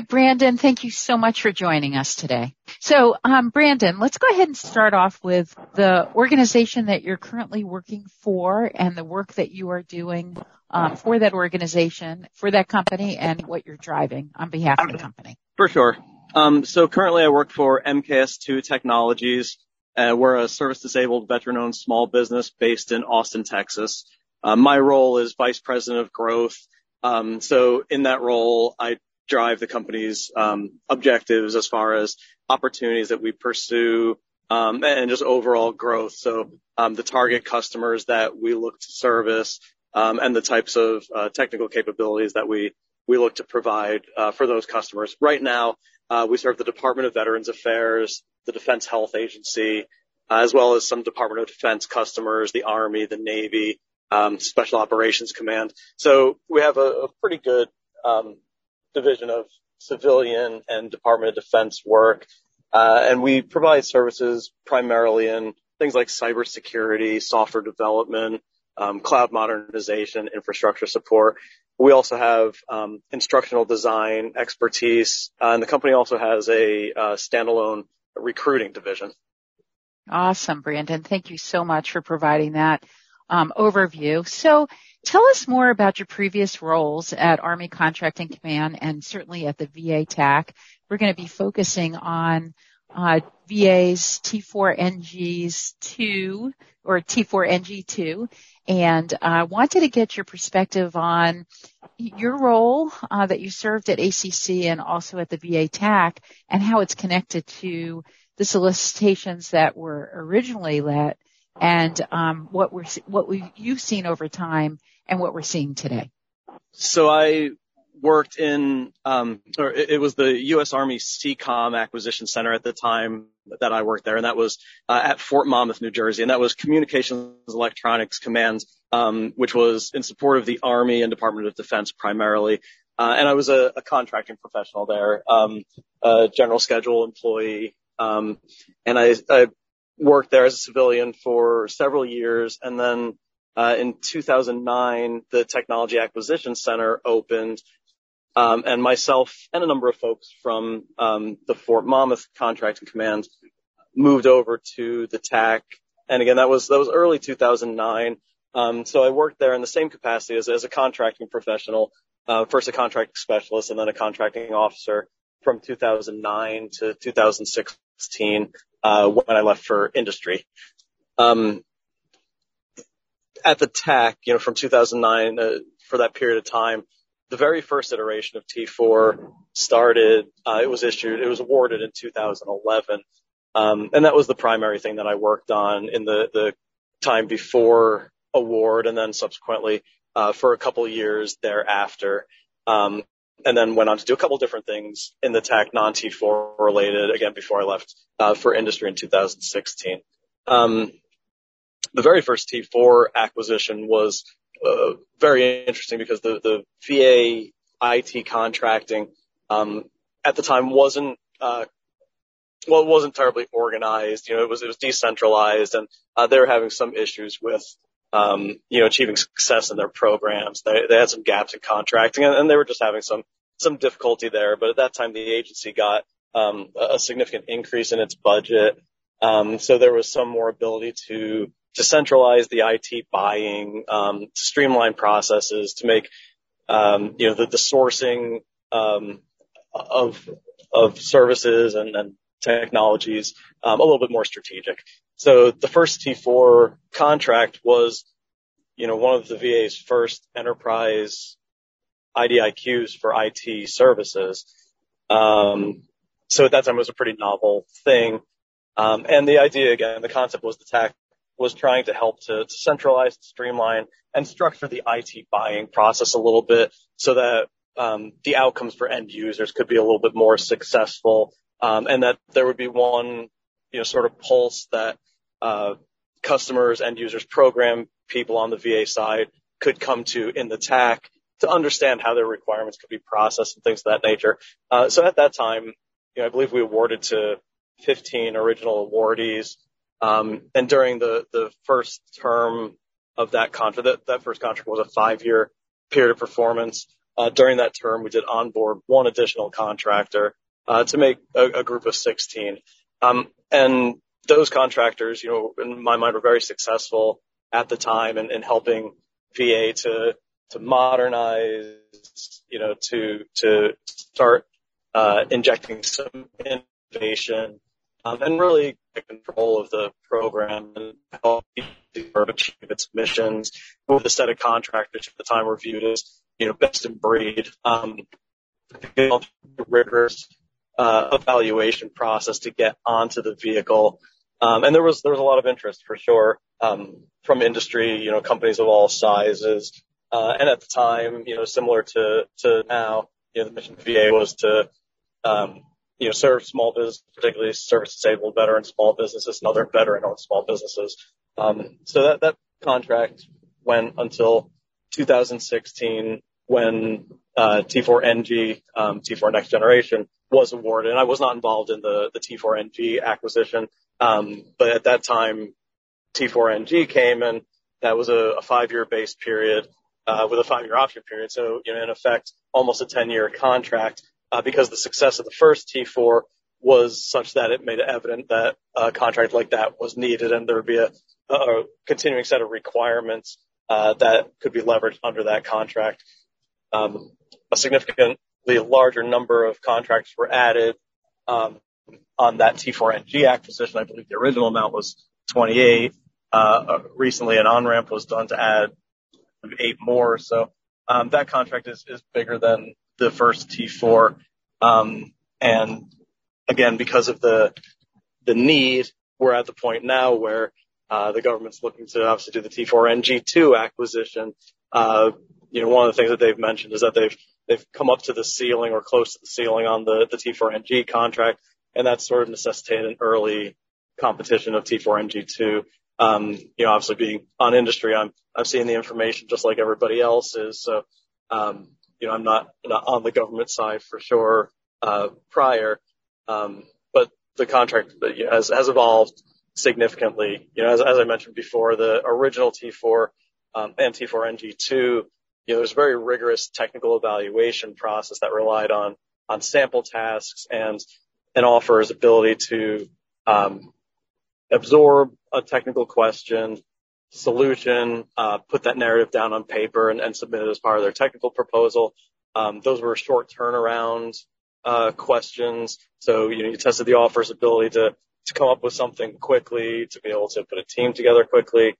Brandon. Thank you so much for joining us today. So, um, Brandon, let's go ahead and start off with the organization that you're currently working for and the work that you are doing um, for that organization, for that company, and what you're driving on behalf of the company. For sure. Um, so currently I work for MKS2 Technologies. Uh, we're a service-disabled, veteran-owned small business based in Austin, Texas. Uh, my role is Vice President of Growth. Um, so in that role, I drive the company's um, objectives as far as opportunities that we pursue um, and just overall growth. So um, the target customers that we look to service um, and the types of uh, technical capabilities that we we look to provide uh, for those customers. Right now, uh, we serve the Department of Veterans Affairs, the Defense Health Agency, uh, as well as some Department of Defense customers, the Army, the Navy, um, Special Operations Command. So we have a, a pretty good um, division of civilian and Department of Defense work. Uh, and we provide services primarily in things like cybersecurity, software development, um, cloud modernization, infrastructure support. We also have um, instructional design expertise, uh, and the company also has a uh, standalone recruiting division. Awesome, Brandon. Thank you so much for providing that um, overview. So Tell us more about your previous roles at Army Contracting Command and certainly at the VA TAC. We're going to be focusing on uh, VA's T4NGs 2 or T4NG2 and I uh, wanted to get your perspective on your role uh, that you served at ACC and also at the VA TAC and how it's connected to the solicitations that were originally let and um, what we're what we you've seen over time and what we're seeing today. So I worked in, um, or it, was the U.S. Army CECOM Acquisition Center at the time that I worked there, and that was uh, at Fort Monmouth, New Jersey, and that was Communications Electronics Command, um, which was in support of the Army and Department of Defense primarily. Uh, and I was a, a contracting professional there, um, a general schedule employee, um, and I, I worked there as a civilian for several years. And then in 2009, the Technology Acquisition Center opened. Um, and myself and a number of folks from um, the Fort Monmouth Contracting Command moved over to the TAC. And again, that was that was early 2009. Um, so I worked there in the same capacity as, a contracting professional, uh, first a contracting specialist and then a contracting officer from 2009 to 2016 uh, when I left for industry. Um, at the TAC, you know, from 2009 uh, for that period of time, the very first iteration of T4 started. Uh, it was issued. It was awarded in 2011, um, and that was the primary thing that I worked on in the the time before award, and then subsequently uh, for a couple years thereafter. Um, and then went on to do a couple different things in the TAC non T4 related again before I left uh, for industry in 2016. Um, the very first T4 acquisition was uh, very interesting because the, the VA IT contracting um, at the time wasn't uh, well, it wasn't terribly organized. You know, it was it was decentralized, and uh, they were having some issues with um, you know, achieving success in their programs. They, they had some gaps in contracting and, and, they were just having some, some difficulty there. But at that time, the agency got, um, a significant increase in its budget. Um, so there was some more ability to, to centralize the IT buying, um, to streamline processes, to make, um, you know, the, the sourcing, um, of, of services and, and technologies, um, a little bit more strategic. So the first T4 contract was, you know, one of the VA's first enterprise IDIQs for IT services. Um, so at that time it was a pretty novel thing. Um, and the idea again, the concept was the TAC was trying to help to, to centralize, streamline, and structure the IT buying process a little bit so that um, the outcomes for end users could be a little bit more successful, um, and that there would be one, you know, sort of pulse that uh, customers, end users, program people on the VA side could come to in the TAC to understand how their requirements could be processed and things of that nature. Uh, so at that time, you know, I believe we awarded to 15 original awardees. Um, and during the, the first term of that contract, that, first contract was a five year period of performance. Uh, during that term, we did onboard one additional contractor, uh, to make a, group of 16. Um, and those contractors, you know, in my mind were very successful at the time in, in helping VA to, to modernize, you know, to, to start, uh, injecting some innovation um, and really control of the program and help achieve its missions with a set of contractors at the time were viewed as, you know, best in breed, um, rigorous, uh, evaluation process to get onto the vehicle. Um, and there was, there was a lot of interest for sure, um, from industry, you know, companies of all sizes. Uh, and at the time, you know, similar to, to now, you know, the mission of VA was to, um, you know, serve small business, particularly service disabled veteran small businesses and other veteran owned small businesses. Um, so that, that contract went until 2016 when, uh, T4NG, um, T4 Next Generation was awarded. And I was not involved in the, the T4NG acquisition. Um, but at that time, T4NG came and that was a, a five year base period, uh, with a five year option period. So, you know, in effect, almost a 10 year contract because the success of the first T4 was such that it made it evident that a contract like that was needed and there would be a, a continuing set of requirements uh, that could be leveraged under that contract. Um, a significantly larger number of contracts were added um, on that T4NG acquisition. I believe the original amount was 28. Uh, recently, an on-ramp was done to add eight more. So um, that contract is, is bigger than the first T4. Um, and again, because of the, the need, we're at the point now where, uh, the government's looking to obviously do the T4NG2 acquisition. Uh, you know, one of the things that they've mentioned is that they've, they've come up to the ceiling or close to the ceiling on the, the T4NG contract, and that's sort of necessitated an early competition of T4NG2. Um, you know, obviously being on industry, I'm, I'm seeing the information just like everybody else is. So, um, you know, I'm not, not on the government side for sure, uh, prior. Um, but the contract has, has evolved significantly. You know, as, as I mentioned before, the original T4, um, and T4NG2, you know, there's a very rigorous technical evaluation process that relied on, on sample tasks and, and offers ability to, um, absorb a technical question, solution, uh, put that narrative down on paper and, and submit it as part of their technical proposal. Um, those were short turnaround uh, questions. So you know, you tested the offer's ability to to come up with something quickly, to be able to put a team together quickly.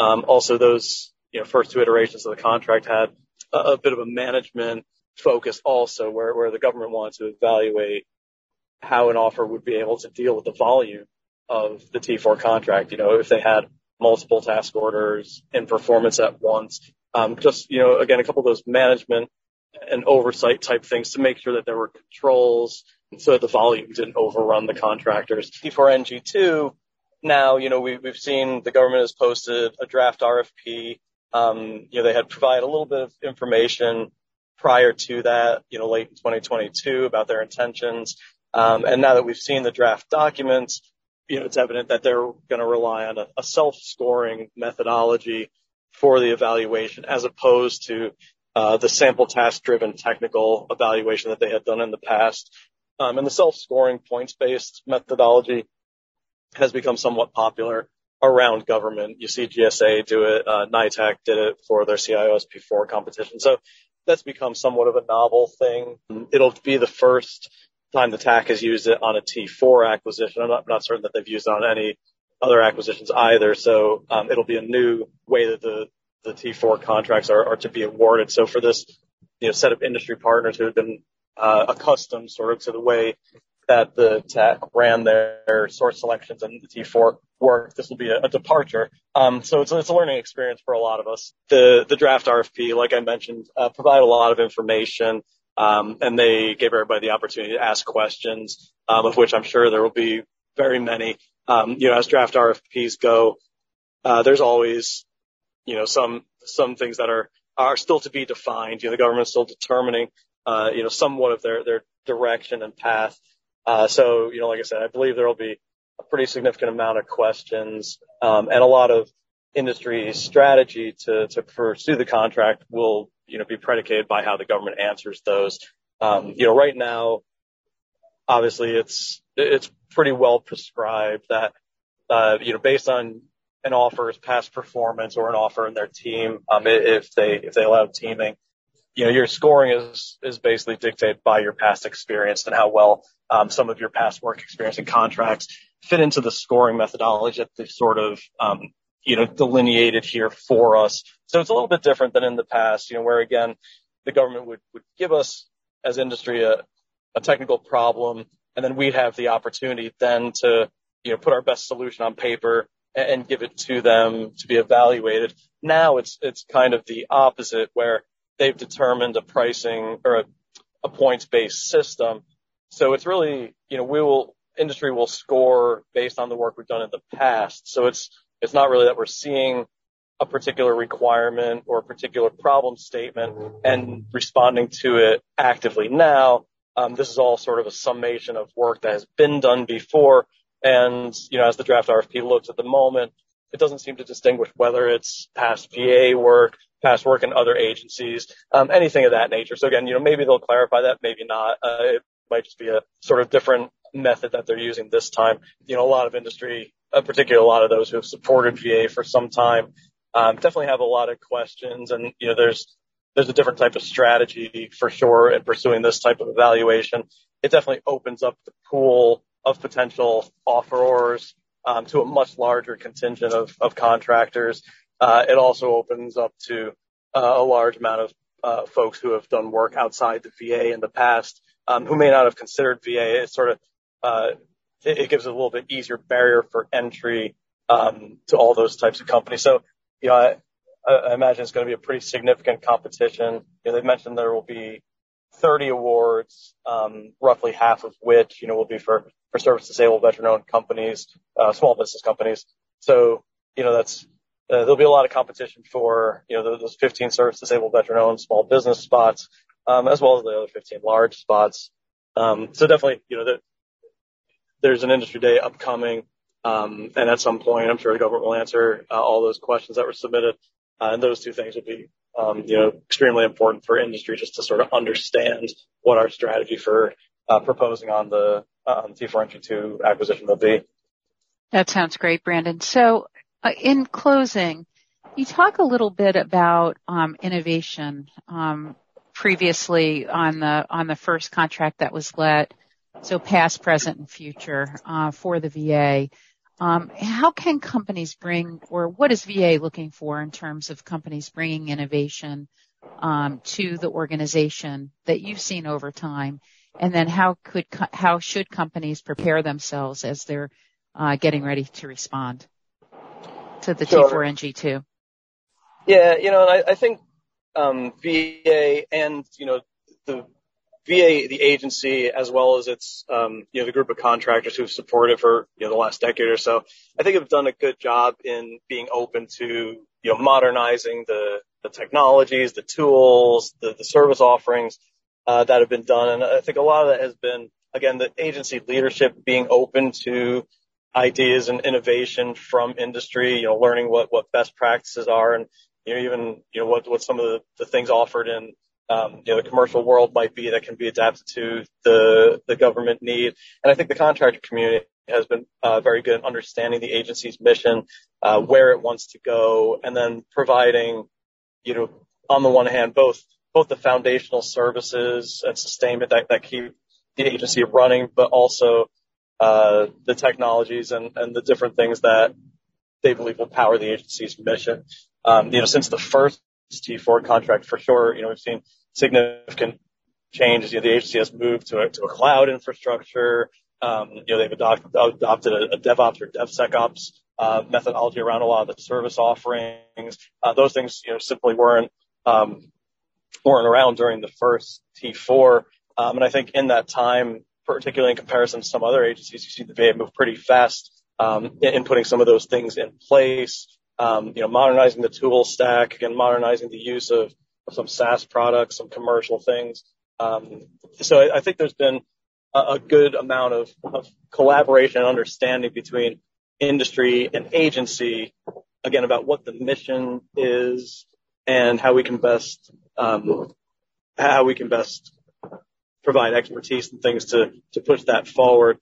Um, also, those you know first two iterations of the contract had a, a bit of a management focus also, where where the government wanted to evaluate how an offer would be able to deal with the volume of the T4 contract. You know, if they had multiple task orders and performance at once. Um, just, you know, again, a couple of those management and oversight type things to make sure that there were controls so that the volume didn't overrun the contractors. T4NG2, now, you know, we, we've seen the government has posted a draft RFP. Um, you know, they had provided a little bit of information prior to that, you know, late in 2022 about their intentions. Um, and now that we've seen the draft documents, you know, it's evident that they're going to rely on a, a self-scoring methodology for the evaluation as opposed to uh, the sample task driven technical evaluation that they had done in the past. Um, and the self-scoring points-based methodology has become somewhat popular around government. You see GSA do it, uh, NITAAC did it for their CIOSP4 competition. So that's become somewhat of a novel thing. It'll be the first time the TAC has used it on a T4 acquisition. I'm not, not certain that they've used it on any other acquisitions either. So um, it'll be a new way that the, the T4 contracts are, are to be awarded. So for this, you know, set of industry partners who have been uh, accustomed sort of to the way that the TAC ran their source selections and the T4 work. This will be a, a departure. Um, so it's, it's a learning experience for a lot of us. The, the draft RFP, like I mentioned, uh, provide a lot of information. Um, and they gave everybody the opportunity to ask questions, um, of which I'm sure there will be very many. Um, you know, as draft RFPs go, uh, there's always, you know, some, some things that are, are still to be defined. You know, the government's still determining, uh, you know, somewhat of their, their direction and path. Uh, so, you know, like I said, I believe there will be a pretty significant amount of questions, um, and a lot of industry strategy to, to pursue the contract will, you know, be predicated by how the government answers those. Um, you know, right now, obviously it's, it's pretty well prescribed that, uh, you know, based on an offer's past performance or an offer in their team, um, if they, if they allow teaming, you know, your scoring is, is basically dictated by your past experience and how well, um, some of your past work experience and contracts fit into the scoring methodology that they've sort of, um, you know, delineated here for us. So it's a little bit different than in the past, you know, where again, the government would, would give us as industry a, a technical problem and then we'd have the opportunity then to, you know, put our best solution on paper and, and give it to them to be evaluated. Now it's, it's kind of the opposite where they've determined a pricing or a, a points-based system. So it's really, you know, we will, industry will score based on the work we've done in the past. So it's, it's not really that we're seeing a particular requirement or a particular problem statement and responding to it actively now. Um, this is all sort of a summation of work that has been done before. And, you know, as the draft RFP looks at the moment, it doesn't seem to distinguish whether it's past VA work, past work in other agencies, um, anything of that nature. So again, you know, maybe they'll clarify that, maybe not. Uh, it might just be a sort of different method that they're using this time. You know, a lot of industry, particularly a lot of those who have supported VA for some time, um, definitely have a lot of questions. And, you know, there's, there's a different type of strategy for sure in pursuing this type of evaluation. It definitely opens up the pool of potential offerors um, to a much larger contingent of, of contractors. Uh, it also opens up to uh, a large amount of uh, folks who have done work outside the VA in the past, um, who may not have considered VA. It sort of uh, it, gives a little bit easier barrier for entry um, to all those types of companies. So, you know, I, imagine it's going to be a pretty significant competition. You know, they mentioned there will be 30 awards, um, roughly half of which, you know, will be for, for service disabled veteran owned companies, uh, small business companies. So, you know, that's, uh, there'll be a lot of competition for, you know, those 15 service disabled veteran owned small business spots, um, as well as the other 15 large spots. Um, so definitely, you know, there's an industry day upcoming. Um, and at some point, I'm sure the government will answer uh, all those questions that were submitted. Uh, and those two things would be, um, you know, extremely important for industry just to sort of understand what our strategy for uh, proposing on the um, T4 NG2 acquisition will be. That sounds great, Brandon. So, uh, in closing, you talk a little bit about um, innovation. Um, previously on the on the first contract that was let, so past, present, and future uh, for the VA. Um, how can companies bring, or what is VA looking for in terms of companies bringing innovation um, to the organization that you've seen over time? And then how could how should companies prepare themselves as they're uh, getting ready to respond to the sure. T4NG2? Yeah, you know, I, I think um, VA and you know the VA, the agency, as well as its, um, you know, the group of contractors who've supported for, you know, the last decade or so, I think have done a good job in being open to, you know, modernizing the, the technologies, the tools, the, the service offerings, uh, that have been done. And I think a lot of that has been, again, the agency leadership being open to ideas and innovation from industry, you know, learning what, what best practices are and, you know, even, you know, what, what some of the, the things offered in, um, you know, the commercial world might be that can be adapted to the, the government need. And I think the contractor community has been uh, very good in understanding the agency's mission, uh, where it wants to go, and then providing, you know, on the one hand, both both the foundational services and sustainment that, that keep the agency running, but also uh, the technologies and, and the different things that they believe will power the agency's mission. Um, you know, since the first T4 contract for sure. You know, we've seen significant changed. You know, the agency has moved to a, to a cloud infrastructure. Um, you know, they've adopted, adopted a, a DevOps or DevSecOps uh, methodology around a lot of the service offerings. Uh, those things, you know, simply weren't um, weren't around during the first T4. Um, and I think in that time, particularly in comparison to some other agencies, you see the VA move pretty fast um, in putting some of those things in place. Um, you know, modernizing the tool stack and modernizing the use of, some SaaS products, some commercial things. Um, so I, think there's been a, good amount of, collaboration and understanding between industry and agency, again, about what the mission is and how we can best um, how we can best provide expertise and things to to push that forward.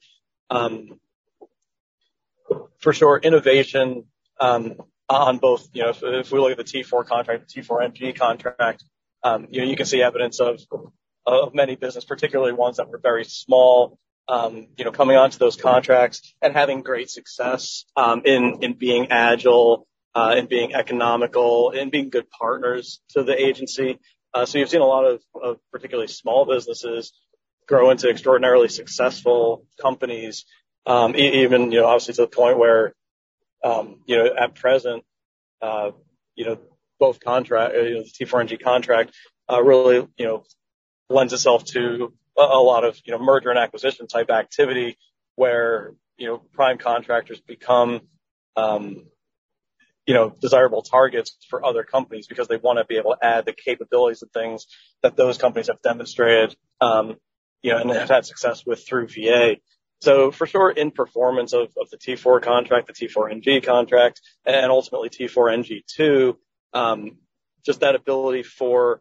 For sure, innovation um, on both, you know, if, we look at the T4 contract, the T4NG contract, um, you know, you can see evidence of, of many business, particularly ones that were very small, um, you know, coming onto those contracts and having great success, um, in, in being agile, uh, in being economical, in being good partners to the agency. Uh, so you've seen a lot of, of particularly small businesses grow into extraordinarily successful companies even, you know, obviously to the point where, you know, at present, uh, you know, both contract, you know, the T4NG contract, uh, really, you know, lends itself to a, lot of, you know, merger and acquisition type activity where, you know, prime contractors become, um, you know, desirable targets for other companies because they want to be able to add the capabilities and things that those companies have demonstrated, um, you know, and have had success with through VA. So for sure, in performance of, of the T4 contract, the T4NG contract, and ultimately T4NG2, um, just that ability for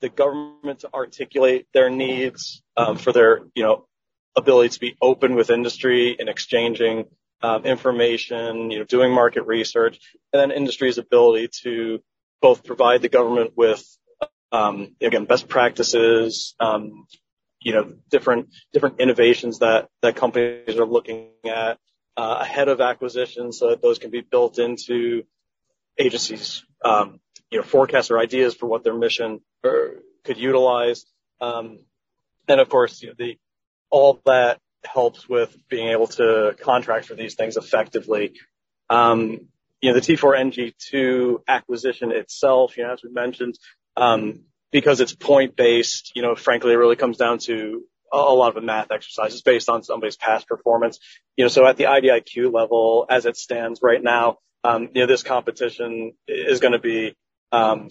the government to articulate their needs, um, for their, you know, ability to be open with industry and exchanging um, information, you know, doing market research, and then industry's ability to both provide the government with, um, again, best practices, um, you know, different different innovations that that companies are looking at uh, ahead of acquisitions, so that those can be built into agencies, um, you know, forecasts or ideas for what their mission could utilize. Um, and of course, you know, the all that helps with being able to contract for these things effectively. Um, you know, the T4NG2 acquisition itself, you know, as we mentioned, um, because it's point based, you know, frankly, it really comes down to a, a lot of the math exercises based on somebody's past performance. You know, so at the IDIQ level, as it stands right now, um, you know, this competition is going to be, um,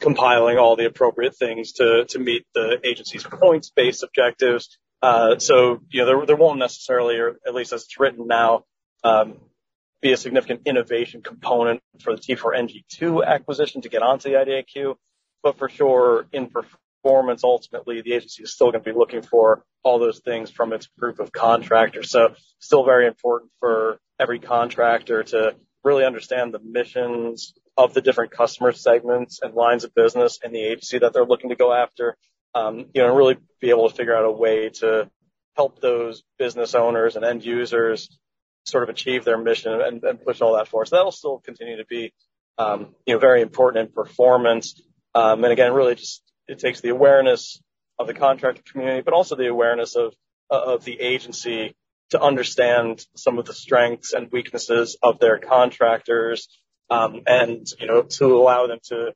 compiling all the appropriate things to, to meet the agency's points based objectives. Uh, so, you know, there, there won't necessarily, or at least as it's written now, um, be a significant innovation component for the T4NG2 acquisition to get onto the IDIQ but for sure in performance, ultimately the agency is still going to be looking for all those things from its group of contractors. So still very important for every contractor to really understand the missions of the different customer segments and lines of business in the agency that they're looking to go after. Um, you know, really be able to figure out a way to help those business owners and end users sort of achieve their mission and, and push all that forward. So that'll still continue to be, um, you know, very important in performance. Um, and again, really just it takes the awareness of the contractor community, but also the awareness of of the agency to understand some of the strengths and weaknesses of their contractors, um, and you know to allow them to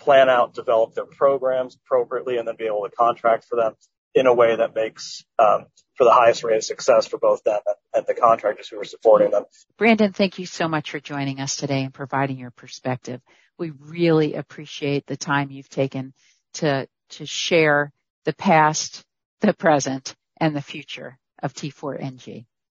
plan out, develop their programs appropriately, and then be able to contract for them in a way that makes um, for the highest rate of success for both them and the contractors who are supporting them. Brandon, thank you so much for joining us today and providing your perspective. We really appreciate the time you've taken to, to share the past, the present, and the future of T4NG.